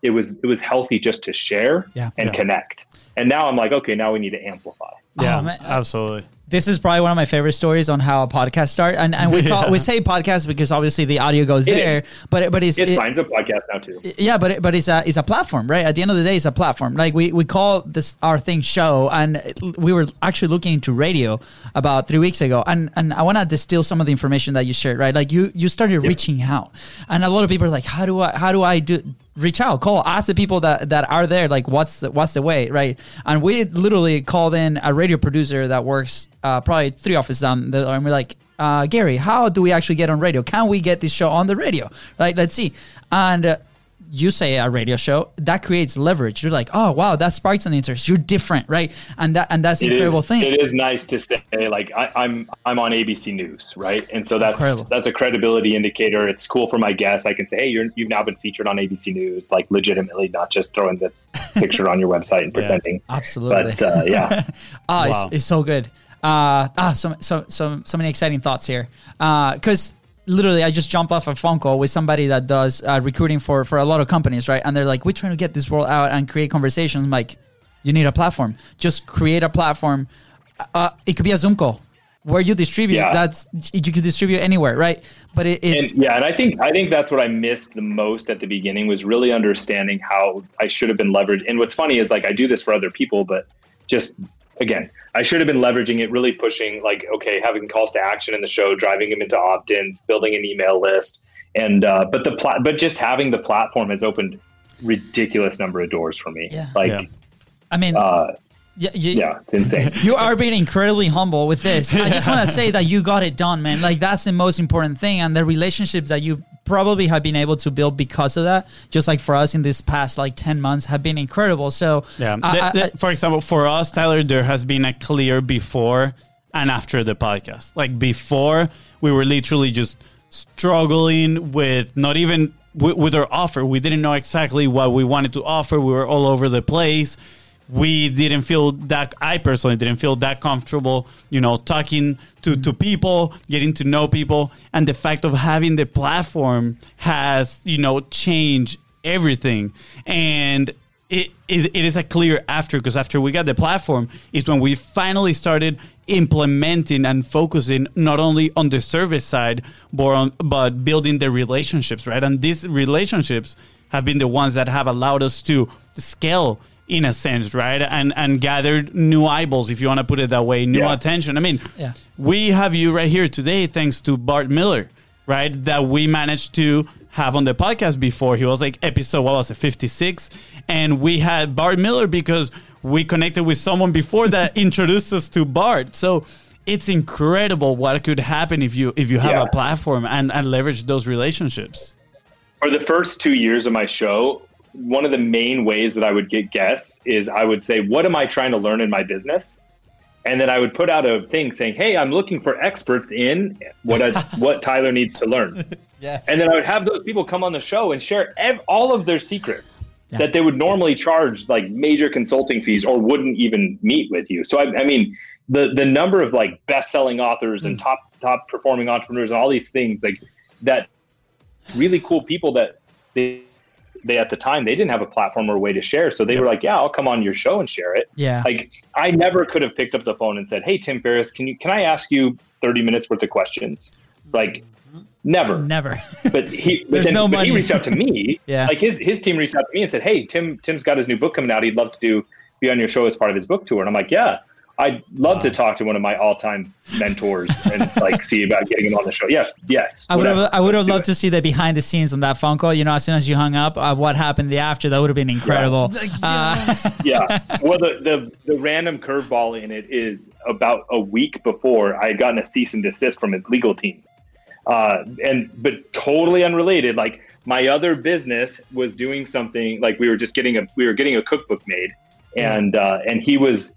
it was it was healthy just to share Yeah. and Yeah. connect. And now I'm like, okay, now we need to amplify. Oh, yeah, Oh, man. absolutely. This is probably one of my favorite stories on how a podcast start, and and we talk, we say podcast because obviously the audio goes It there, is. but but it's It's it- fine. It's a podcast now too. yeah, but it, but it's a it's a platform, right? At the end of the day, it's a platform. Like we, we call this our thing show, and it- we were actually looking into radio about three weeks ago, and and I want to distill some of the information that you shared, right? Like you you started reaching out, and a lot of people are like, how do I how do I do reach out? Call, ask the people that that are there, like what's the, what's the way, right? And we literally called in a radio producer that works uh, probably three offices down, the, and we're like uh, Gary, how do we actually get on radio? Can we get this show on the radio? Right? Let's see. And you say a radio show that creates leverage. You're like, oh wow, that sparks an interest. You're different, right? And that and that's the It incredible is, thing. It is nice to say like I, I'm I'm on ABC News, right? And so that's Incredible. that's a credibility indicator. It's cool for my guests. I can say, hey, you're you've now been featured on ABC News, like legitimately, not just throwing the picture on your website and pretending. Absolutely. But uh, yeah, Ah, Wow. it's, it's so good. Uh, ah, so, so, so, so many exciting thoughts here. Because literally, I just jumped off a phone call with somebody that does uh, recruiting for for a lot of companies, right? And they're like, "We're trying to get this world out and create conversations." I'm like, you need a platform. Just create a platform. Uh, it could be a Zoom call where you distribute. Yeah. That's you could distribute anywhere, right? But it, it's and yeah, and I think I think that's what I missed the most at the beginning was really understanding how I should have been leveraged. And what's funny is like I do this for other people, but just again, I should have been leveraging it, really pushing like okay, having calls to action in the show, driving them into opt-ins, building an email list, and uh, but the pla- but just having the platform has opened ridiculous number of doors for me. Yeah. Like Yeah. I mean, uh, Yeah, you, Yeah, it's insane. you are being incredibly humble with this. I just want to say that you got it done, man. Like that's the most important thing, and the relationships that you probably have been able to build because of that, just like for us in this past like ten months, have been incredible. So Yeah. I- The- I- for example, for us, Tyler, there has been a clear before and after the podcast. Like before, we were literally just struggling with not even with, with our offer. We didn't know exactly what we wanted to offer. We were all over the place. We didn't feel that. I personally didn't feel that comfortable, you know, talking to to mm-hmm. people, getting to know people, and the fact of having the platform has, you know, changed everything. And it is it is a clear after because after we got the platform is when we finally started implementing and focusing not only on the service side but on but building the relationships right and these relationships have been the ones that have allowed us to scale in a sense right and and gathered new eyeballs if you want to put it that way new Yeah. attention i mean Yeah. we have you right here today thanks to bart miller right? That we managed to have on the podcast before. He was like episode, what was it, 56? And we had Bart Miller because we connected with someone before that introduced us to Bart. So it's incredible what could happen if you if you have Yeah. a platform and, and leverage those relationships. For the first two years of my show, one of the main ways that I would get guests is I would say, What am I trying to learn in my business? And then I would put out a thing saying, Hey, I'm looking for experts in what I, what Tyler needs to learn. yes. And then I would have those people come on the show and share ev- all of their secrets Yeah. that they would normally charge like major consulting fees or wouldn't even meet with you. So I, I mean, the the number of like best selling authors and mm. top top performing entrepreneurs and all these things like that really cool people that they they at the time they didn't have a platform or a way to share. So they were like, yeah, I'll come on your show and share it. yeah. Like I never could have picked up the phone and said, "Hey Tim Ferriss, can you can I ask you 30 minutes worth of questions?" Like never Never. but he but, then, no but he reached out to me. Yeah. Like his his team reached out to me and said, "Hey, Tim Tim's got his new book coming out. He'd love to do be on your show as part of his book tour." And I'm like, "Yeah, I'd love to talk to one of my all time mentors and like see about getting him on the show." Yes, yes. I would have. I would have loved it. to see the behind the scenes on that phone call. You know, as soon as you hung up, uh, what happened the after that would have been incredible. Uh, yeah. Well, the, the the random curveball in it is about a week before I had gotten a cease and desist from his legal team, uh, and but totally unrelated. Like my other business was doing something like we were just getting a we were getting a cookbook made, and uh, and he was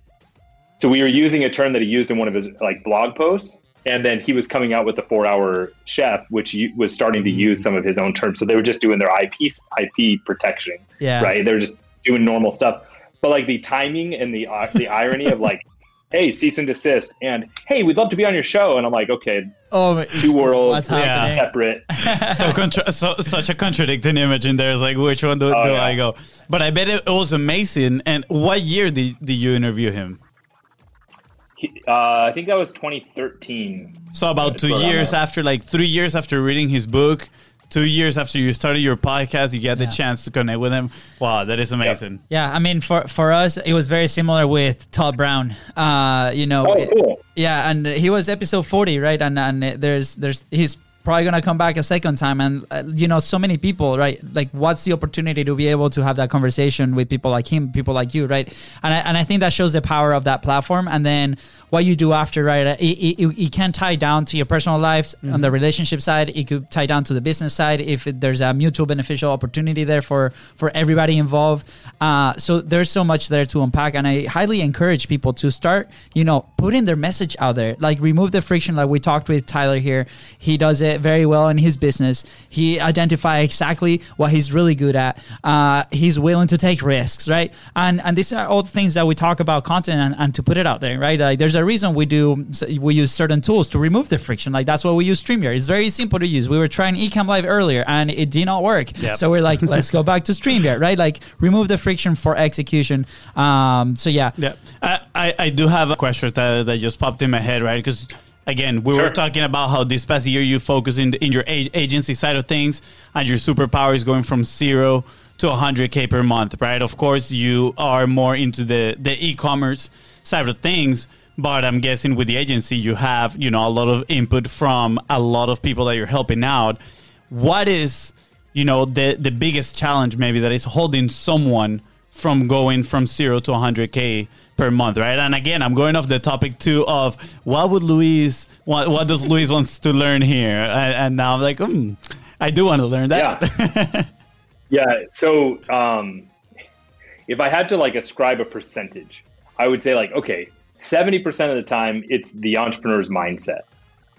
so we were using a term that he used in one of his like blog posts. And then he was coming out with the four-hour chef, which was starting to use some of his own terms. So they were just doing their IP IP protection yeah. right? They're just doing normal stuff. But like the timing and the uh, the irony of like, hey, cease and desist, and hey, we'd love to be on your show, and I'm like, okay, Oh, two worlds, What's happening? separate. so, contra- so such a contradicting image in there. It's like, which one do, Oh, do yeah. I go? But I bet it was amazing. And what year did, did you interview him? He- Uh, I think that was 2013. So about two That's what I years after, like three years after reading his book, two years after you started your podcast, you get the Yeah. chance to connect with him. Wow, that is amazing. Yeah, I mean, for for us, it was very similar with Todd Brown. Uh, you know, Oh, cool. yeah, and he was episode forty, right? And and there's there's he's probably gonna come back a second time, and uh, you know, so many people, right? Like, what's the opportunity to be able to have that conversation with people like him, people like you, right? And I, and I think that shows the power of that platform, and then what you do after, right? It, it, it, it can tie down to your personal lives on the relationship side. It could tie down to the business side if there's a mutual beneficial opportunity there for for everybody involved. Uh, so there's so much there to unpack, and I highly encourage people to start, you know, putting their message out there. Like remove the friction. Like we talked with Tyler here, he does it very well in his business. He identify exactly what he's really good at. Uh, he's willing to take risks, right? And and these are all the things that we talk about content and, and to put it out there, right? Like there's a reason we do we use certain tools to remove the friction. Like that's why we use StreamYard. It's very simple to use. We were trying Ecamm Live earlier and it did not work. Yep. So we're like, let's go back to StreamYard, right? Like remove the friction for execution. Um, so yeah. Yeah, I, I, I do have a question that, that just popped in my head, right? Because again, we were talking about how this past year you focus in, in your a- agency side of things, and your superpower is going from zero to 100k per month, right? Of course, you are more into the the e-commerce side of things, but I'm guessing with the agency you have you know a lot of input from a lot of people that you're helping out. What is you know the the biggest challenge maybe that is holding someone from going from zero to 100k per month, right? And again, I'm going off the topic too of what would Luis, what, what does Luis wants to learn here? And, and now I'm like, hmm, I do want to learn that. Yeah. yeah. So, um, if I had to like ascribe a percentage, I would say like, okay, 70% of the time it's the entrepreneur's mindset,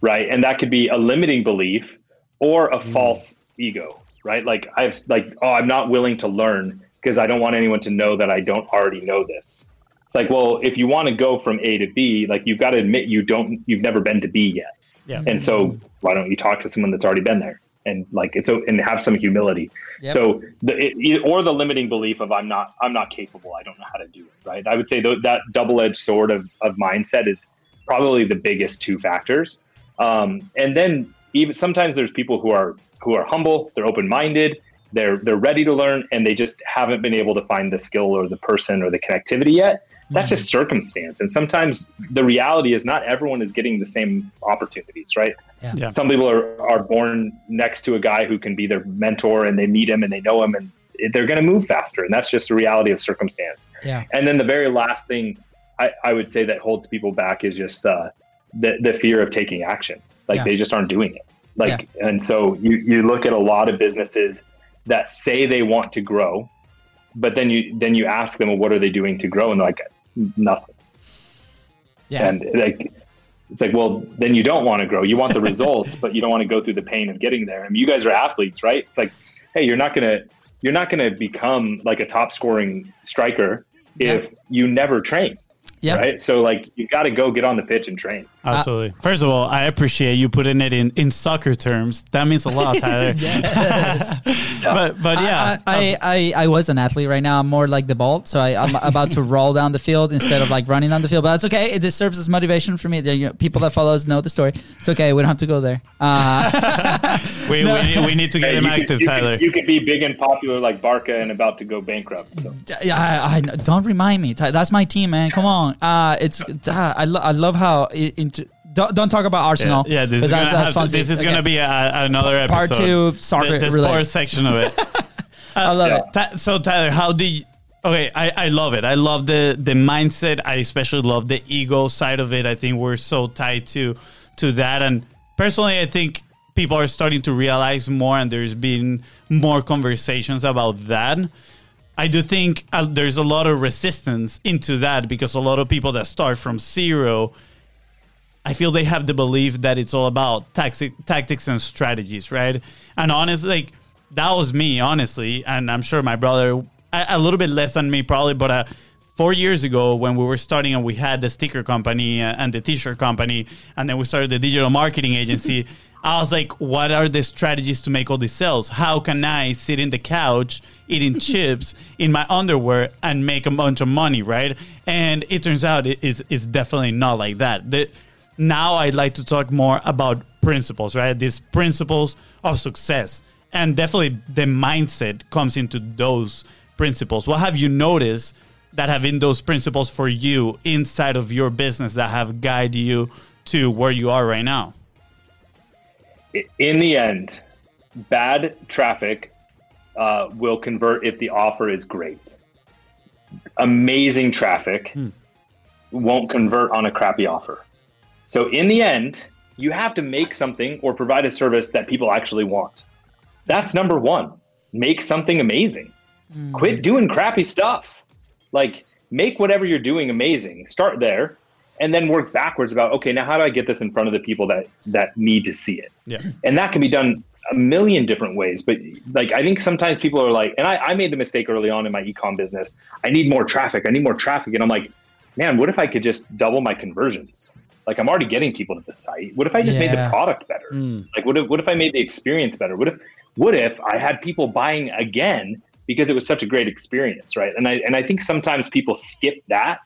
right? And that could be a limiting belief or a mm. false ego, right? Like I've like, oh, I'm not willing to learn because I don't want anyone to know that I don't already know this. It's like, well, if you want to go from A to B, like you've got to admit you don't, you've never been to B yet. Yeah. And so why don't you talk to someone that's already been there and like it's and have some humility. Yep. So the it, or the limiting belief of I'm not I'm not capable. I don't know how to do it. Right. I would say th- that double edged sword of of mindset is probably the biggest two factors. Um, and then even sometimes there's people who are who are humble. They're open minded they're they're ready to learn and they just haven't been able to find the skill or the person or the connectivity yet that's just circumstance and sometimes the reality is not everyone is getting the same opportunities right yeah. Yeah. some people are, are born next to a guy who can be their mentor and they meet him and they know him and they're going to move faster and that's just the reality of circumstance yeah. and then the very last thing I, I would say that holds people back is just uh, the, the fear of taking action like yeah. they just aren't doing it like and so you, you look at a lot of businesses that say they want to grow, but then you then you ask them, well, what are they doing to grow? And they're like, nothing. Yeah. And like it's like, well, then you don't want to grow. You want the results, but you don't want to go through the pain of getting there. I mean, you guys are athletes, right? It's like, hey, you're not gonna you're not gonna become like a top scoring striker if yeah. you never train. Yeah. Right. So like you got to go get on the pitch and train. Absolutely. Uh, First of all, I appreciate you putting it in, in soccer terms. That means a lot, Tyler. yes. But but yeah, I, I, I, I, was an athlete. Right now, I'm more like the ball, so I, am about to roll down the field instead of like running on the field. But that's okay. It serves as motivation for me. You know, people that follow us know the story. It's okay. We don't have to go there. Uh, we, no. we, we need to get hey, him active, could, you Tyler. Could, you could be big and popular like Barca and about to go bankrupt. So yeah, I, I, don't remind me. That's my team, man. Come on. Uh, it's uh, I, lo- I love how it, it, don't, don't talk about Arsenal. Yeah, yeah this is gonna, that's to, this is gonna be a, another episode. Part two, soccer, the, the sports section of it. I love yeah. it. So Tyler, how do you? Okay, I, I love it. I love the the mindset. I especially love the ego side of it. I think we're so tied to to that. And personally, I think people are starting to realize more, and there's been more conversations about that. I do think uh, there's a lot of resistance into that because a lot of people that start from zero, I feel they have the belief that it's all about tactics, tactics and strategies, right? And honestly, like that was me, honestly, and I'm sure my brother a, a little bit less than me, probably, but. Uh, four years ago when we were starting and we had the sticker company uh, and the t-shirt company and then we started the digital marketing agency I was like, what are the strategies to make all these sales? How can I sit in the couch eating chips in my underwear and make a bunch of money, right? And it turns out it is is definitely not like that. The, now I'd like to talk more about principles, right? These principles of success. And definitely the mindset comes into those principles. What have you noticed that have been those principles for you inside of your business that have guided you to where you are right now? In the end, bad traffic uh, will convert if the offer is great. Amazing traffic hmm. won't convert on a crappy offer. So, in the end, you have to make something or provide a service that people actually want. That's number one. Make something amazing. Hmm. Quit doing crappy stuff. Like, make whatever you're doing amazing. Start there and then work backwards about okay now how do i get this in front of the people that that need to see it? Yeah. And that can be done a million different ways but like i think sometimes people are like and i, I made the mistake early on in my ecom business. I need more traffic. I need more traffic. And i'm like man what if i could just double my conversions? Like i'm already getting people to the site. What if i just yeah. made the product better? Mm. like what if, what if i made the experience better? What if what if i had people buying again because it was such a great experience right? And i and i think sometimes people skip that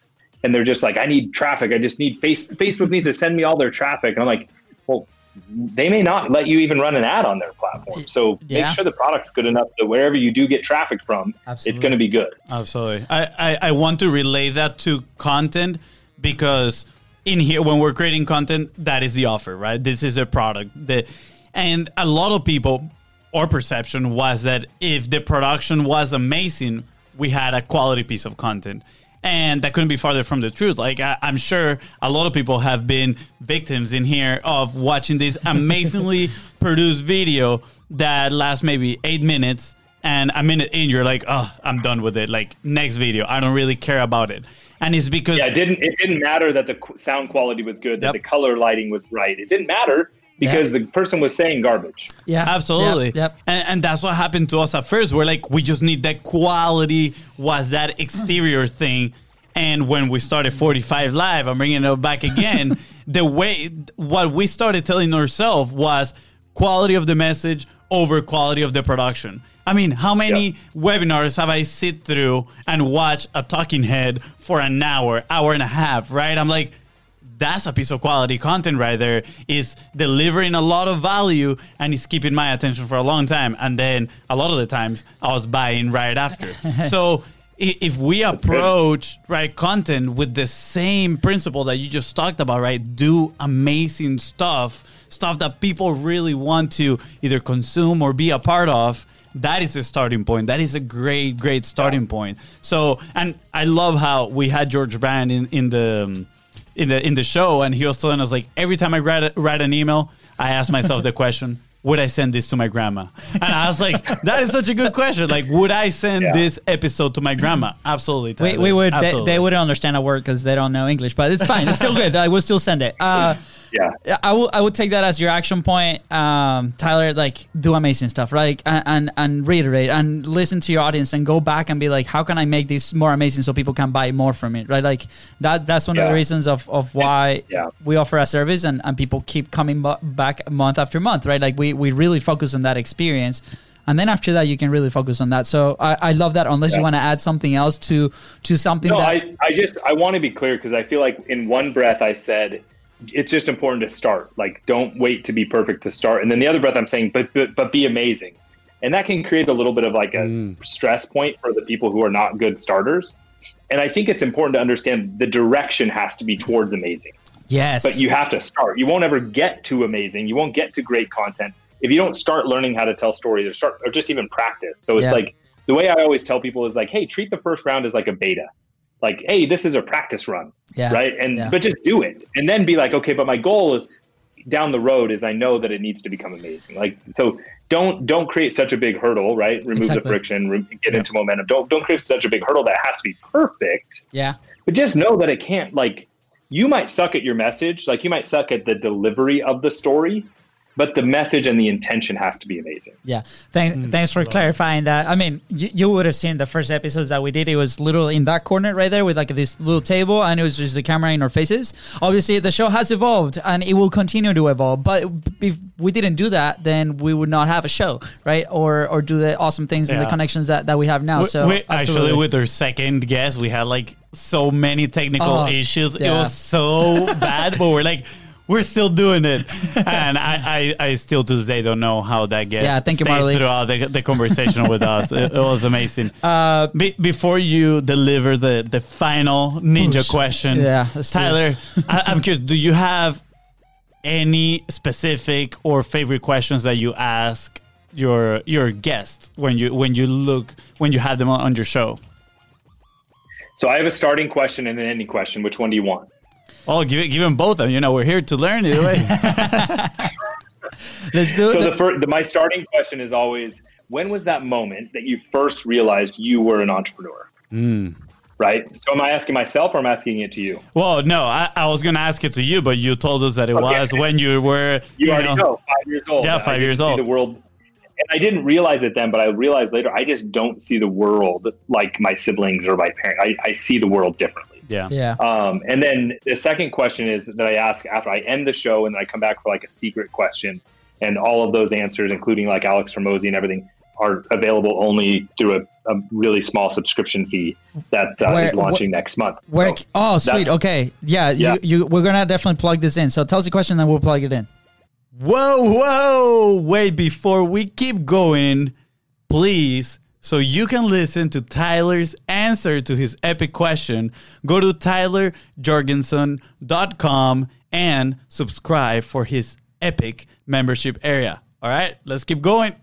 and they're just like, I need traffic. I just need face Facebook needs to send me all their traffic. And I'm like, well, they may not let you even run an ad on their platform. So yeah. make sure the product's good enough that wherever you do get traffic from, Absolutely. it's going to be good. Absolutely. I, I, I want to relay that to content because in here, when we're creating content, that is the offer, right? This is a product that, and a lot of people or perception was that if the production was amazing, we had a quality piece of content and that couldn't be farther from the truth. Like I, I'm sure a lot of people have been victims in here of watching this amazingly produced video that lasts maybe eight minutes, and a minute in, you're like, oh, I'm done with it. Like next video, I don't really care about it, and it's because Yeah, it didn't it didn't matter that the sound quality was good, that Yep. the color lighting was right. It didn't matter because the person was saying garbage. Yeah, Absolutely. Yep. yep. And, and that's what happened to us at first. We're like, we just need that quality was that exterior thing. And when we started 45 Live, I'm bringing it back again. the way, what we started telling ourselves was quality of the message over quality of the production. I mean, how many Yep. webinars have I sit through and watch a talking head for an hour, hour and a half, right? I'm like, that's a piece of quality content right there. Is delivering a lot of value and is keeping my attention for a long time. And then a lot of the times i was buying right after. So if we approach right content with the same principle that you just talked about right do amazing stuff stuff that people really want to either consume or be a part of that is a starting point. That is a great, great starting point. So, and I love how we had George Brand in in the um, in the in the show, and he was telling us like every time I write write an email, I ask myself the question. Would I send this to my grandma? And I was like, that is such a good question. Like, would I send Yeah. this episode to my grandma? Absolutely. We, Tyler. we would they, they wouldn't understand a word because they don't know English, but it's fine. It's still good. I will still send it. Uh, Yeah. I will I would take that as your action point, um, Tyler. Like do amazing stuff, right? And, and and reiterate and listen to your audience and go back and be like, how can I make this more amazing so people can buy more from it, right? Like that. That's one of the reasons of of why Yeah. we offer a service and and people keep coming back month after month, right? Like we we really focus on that experience. And then after that, you can really focus on that. So I, I love that. Unless you want to add something else to to something No, that I, I just I want to be clear because I feel like in one breath I said it's just important to start. Like don't wait to be perfect to start. And then the other breath I'm saying but but, but be amazing. And that can create a little bit of like a mm. stress point for the people who are not good starters. And I think it's important to understand the direction has to be towards amazing. yes, But you have to start. You won't ever get to amazing. You won't get to great content if you don't start learning how to tell stories or start or just even practice. So it's Yeah. like the way I always tell people is like, hey, treat the first round as like a beta. Like, hey, this is a practice run, yeah, right? And yeah. but just do it, and then be like, okay, but my goal is down the road is I know that it needs to become amazing. Like, so don't don't create such a big hurdle, right? Remove Exactly. the friction, re- get into momentum. Don't don't create such a big hurdle that has to be perfect yeah, but just know that it can't like you might suck at your message like you might suck at the delivery of the story but the message and the intention has to be amazing Yeah. Thank, mm, thanks for clarifying that. I mean, you, you would have seen the first episodes that we did. It was literally in that corner right there with like this little table, and it was just the camera in our faces. Obviously, the show has evolved and it will continue to evolve. But if we didn't do that, then we would not have a show, right? Or or do the awesome things and the connections that, that we have now. We- so we- actually, with our second guest, we had like so many technical Oh, issues. It was so bad, but we're like, we're still doing it. And I, I, I still to this day don't know how that gets. Yeah, thank you, stayed Marley. throughout the, the conversation with us. It, it was amazing. Uh, Be, before you deliver the, the final ninja Push. question, Yeah, let's Tyler, I, I'm curious, do you have any specific or favorite questions that you ask your your guests when you when you look when you have them on, on your show? so i have a starting question and an ending question which one do you want Oh, give it, give them both. Of them. You know, we're here to learn either way. let's do so it. the first the, my starting question is always when was that moment that you first realized you were an entrepreneur hmm. right so am i asking myself or am i asking it to you well, no, I, I was going to ask it to you, but you told us that it Okay. was when you were. you, already know five years old Yeah, five didn't years see old. the world and i didn't realize it then but i realized later i just don't see the world like my siblings or my parents i, I see the world differently Yeah. yeah. Um, and then the second question is that I ask after I end the show, and then I come back for like a secret question, and all of those answers, including like Alex Hormozi and everything, are available only through a, a really small subscription fee that uh, Where- is launching next month. Where? So oh, sweet. Okay. Yeah. Yeah. you. We're gonna definitely plug this in. So tell us the question, then we'll plug it in. Whoa, whoa. Wait, before we keep going, please, so you can listen to Tyler's answer to his epic question, go to tylerjorgensen.com and subscribe for his epic membership area. All right, let's keep going.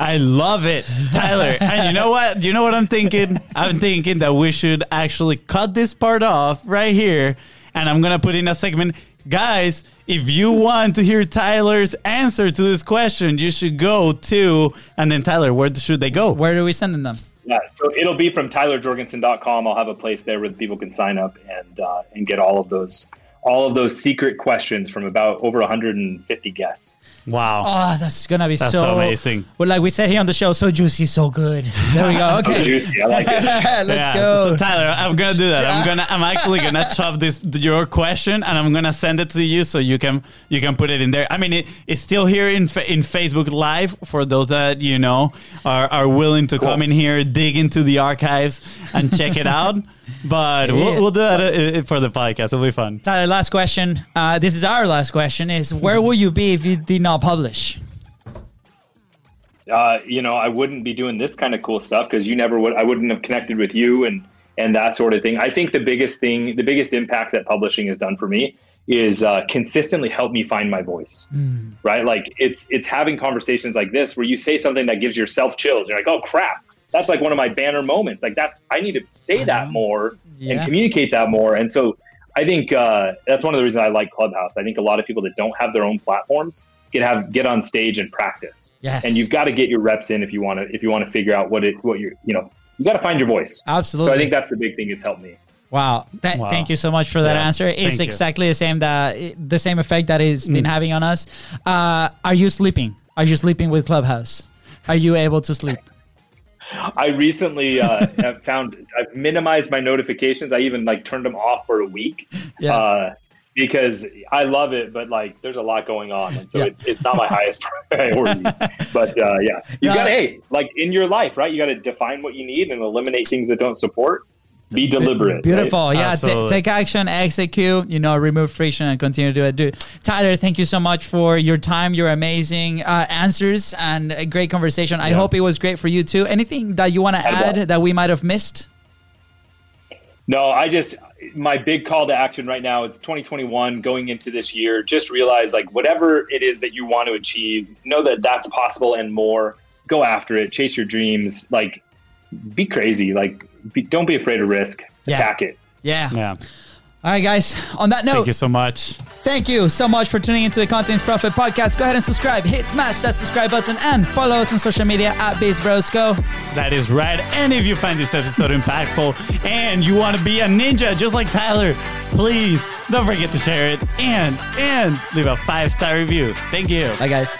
I love it, Tyler. and you know what? You know what I'm thinking? I'm thinking that we should actually cut this part off right here, and I'm gonna put in a segment. Guys, if you want to hear Tyler's answer to this question, you should go to and then Tyler, where should they go? Where are we sending them? Yeah, so it'll be from tylerjorgensen.com. I'll have a place there where people can sign up and uh, and get all of those all of those secret questions from about over 150 guests. Wow. Oh, that's gonna be That's so so amazing. Well, like we said here on the show, so juicy, so good. There we go. So Okay, juicy. I like it. let's Yeah, go. So Tyler, I'm gonna do that. I'm gonna I'm actually gonna chop this your question and I'm gonna send it to you so you can you can put it in there. I mean, it, it's still here in in Facebook Live for those that you know are are willing to come in here, dig into the archives and check it out. But Yeah. we'll, we'll do that uh, for the podcast. It'll be fun. Tyler, last question. Uh, this is our last question: Is where will you be if you did not publish? uh, you know, I wouldn't be doing this kind of cool stuff because you never would. I wouldn't have connected with you and and that sort of thing. I think the biggest thing, the biggest impact that publishing has done for me is uh, consistently help me find my voice. Right, like it's it's having conversations like this where you say something that gives yourself chills. You're like, oh crap, that's like one of my banner moments. Like that's I need to say that more Yeah. and communicate that more. And so I think uh, that's one of the reasons I like Clubhouse. I think a lot of people that don't have their own platforms get have get on stage and practice. Yes. And you've got to get your reps in if you want to if you want to figure out what it what you're you know you got to find your voice. Absolutely. So I think that's the big thing. It's helped me. Wow. Th- Wow. Thank you so much for that Yeah. answer. It's Thank you. exactly the same that the same effect that it's been having on us. Uh, are you sleeping? Are you sleeping with Clubhouse? Are you able to sleep? I recently uh, have found I've minimized my notifications. I even like turned them off for a week. Yeah. Uh, because I love it, but like there's a lot going on, and so Yeah. it's it's not my highest priority. But uh, yeah, you No. got to hey, like in your life, right? You got to define what you need and eliminate things that don't support. Be deliberate. right? Beautiful. Yeah. T- take action, execute, you know, remove friction and continue to do it. Dude, Tyler, thank you so much for your time, your amazing uh, answers, and a great conversation. I Yeah. hope it was great for you too. Anything that you want to add will. that we might have missed? No, I just my big call to action right now. It's 2021 going into this year. Just realize like whatever it is that you want to achieve, know that that's possible and more. Go after it. Chase your dreams. Like be crazy. Like be, don't be afraid of risk. Yeah. Attack it. Yeah. Yeah. All right, guys. On that note, Thank you so much. Thank you so much for tuning into the Contents Profit podcast. Go ahead and subscribe. Hit smash that subscribe button and follow us on social media at BizBrosco. That is right. And if you find this episode impactful and you want to be a ninja just like Tyler, please don't forget to share it and and leave a five star review. Thank you. Bye, guys.